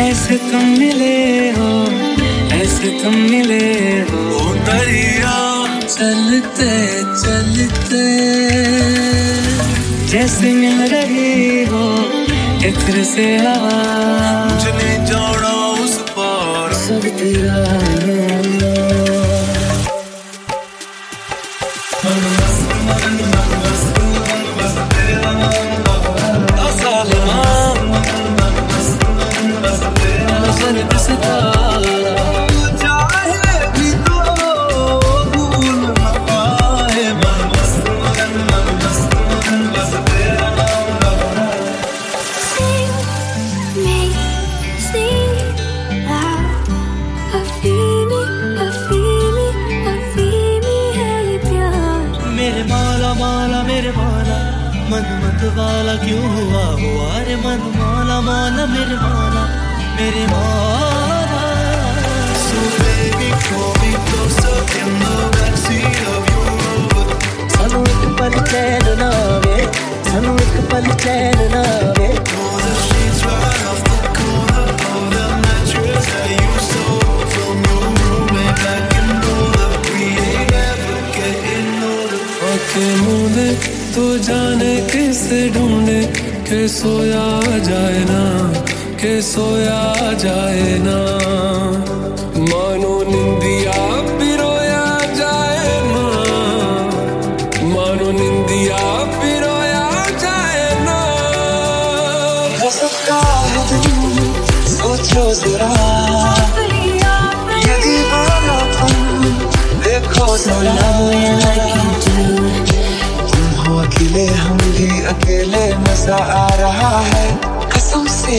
ऐसे तुम मिले हो ऐसे तुम मिले हो। दरिया। चलते चलते। जैसे मिल रही हो इत्र से हवा मुझे जाना उस पार। सब तेरा मेरे मेरे माला मन मत वाला क्यों हुआ? हुआ रे मन माला माला मेरे माला। मेरे माला So baby call me closer in the backseat of your Rover ਸਾਨੂੰ ਇੱਕ ਪਲ ਚੈਨ ਨਾ ਵੇ ਸਾਨੂੰ ਇੱਕ ਪਲ ਚੈਨ ਨਾ ਵੇ Pull the sheets right off the corner of the mattress that you stole from your roommate back in Boulder We ain't ever getting older आके मूंदे तो जाने किसे ढूंढे के सोया जाए ना के सोया जाए ना। मानो निंदिया पिरोया जाए ना। मानो निंदिया पिरोया जाए ना। सोचो जरा ये देखो जरा। तुम हो अकेले, हम भी अकेले, मज़ा आ रहा है। कसम से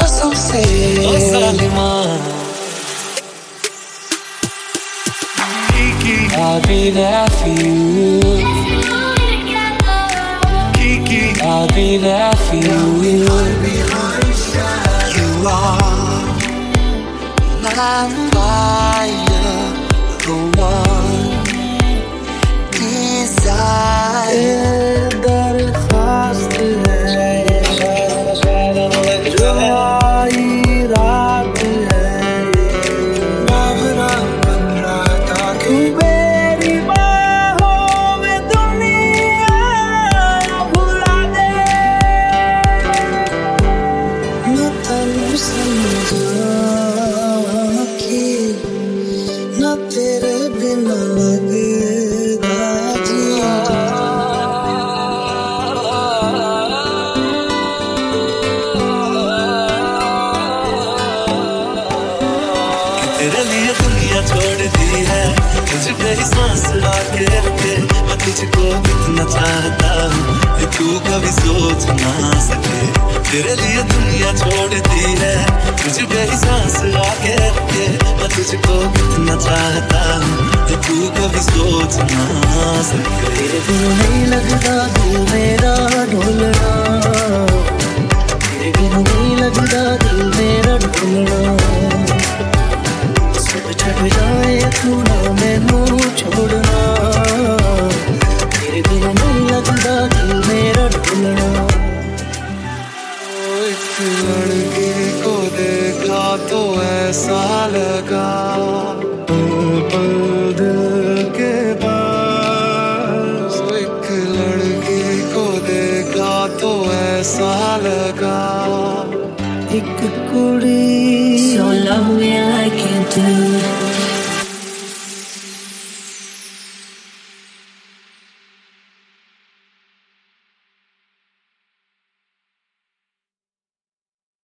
कसम से I'll be there for you. Kiki I'll be there for you. You are My fire, the one desire. पे सांस आके रखे मैं तुझको कितना चाहता हूँ तू कभी सोच ना सके। तेरे लिए दुनिया छोड़ती है, तुझ पे ही सांस आके रखे मैं तुझको कितना चाहता हूँ तू कभी सोच ना सके। तेरे नहीं लगता तो ऐसा लगा पल पल दिल के एक लड़के को देखा तो ऐसा लगा एक कुड़ी.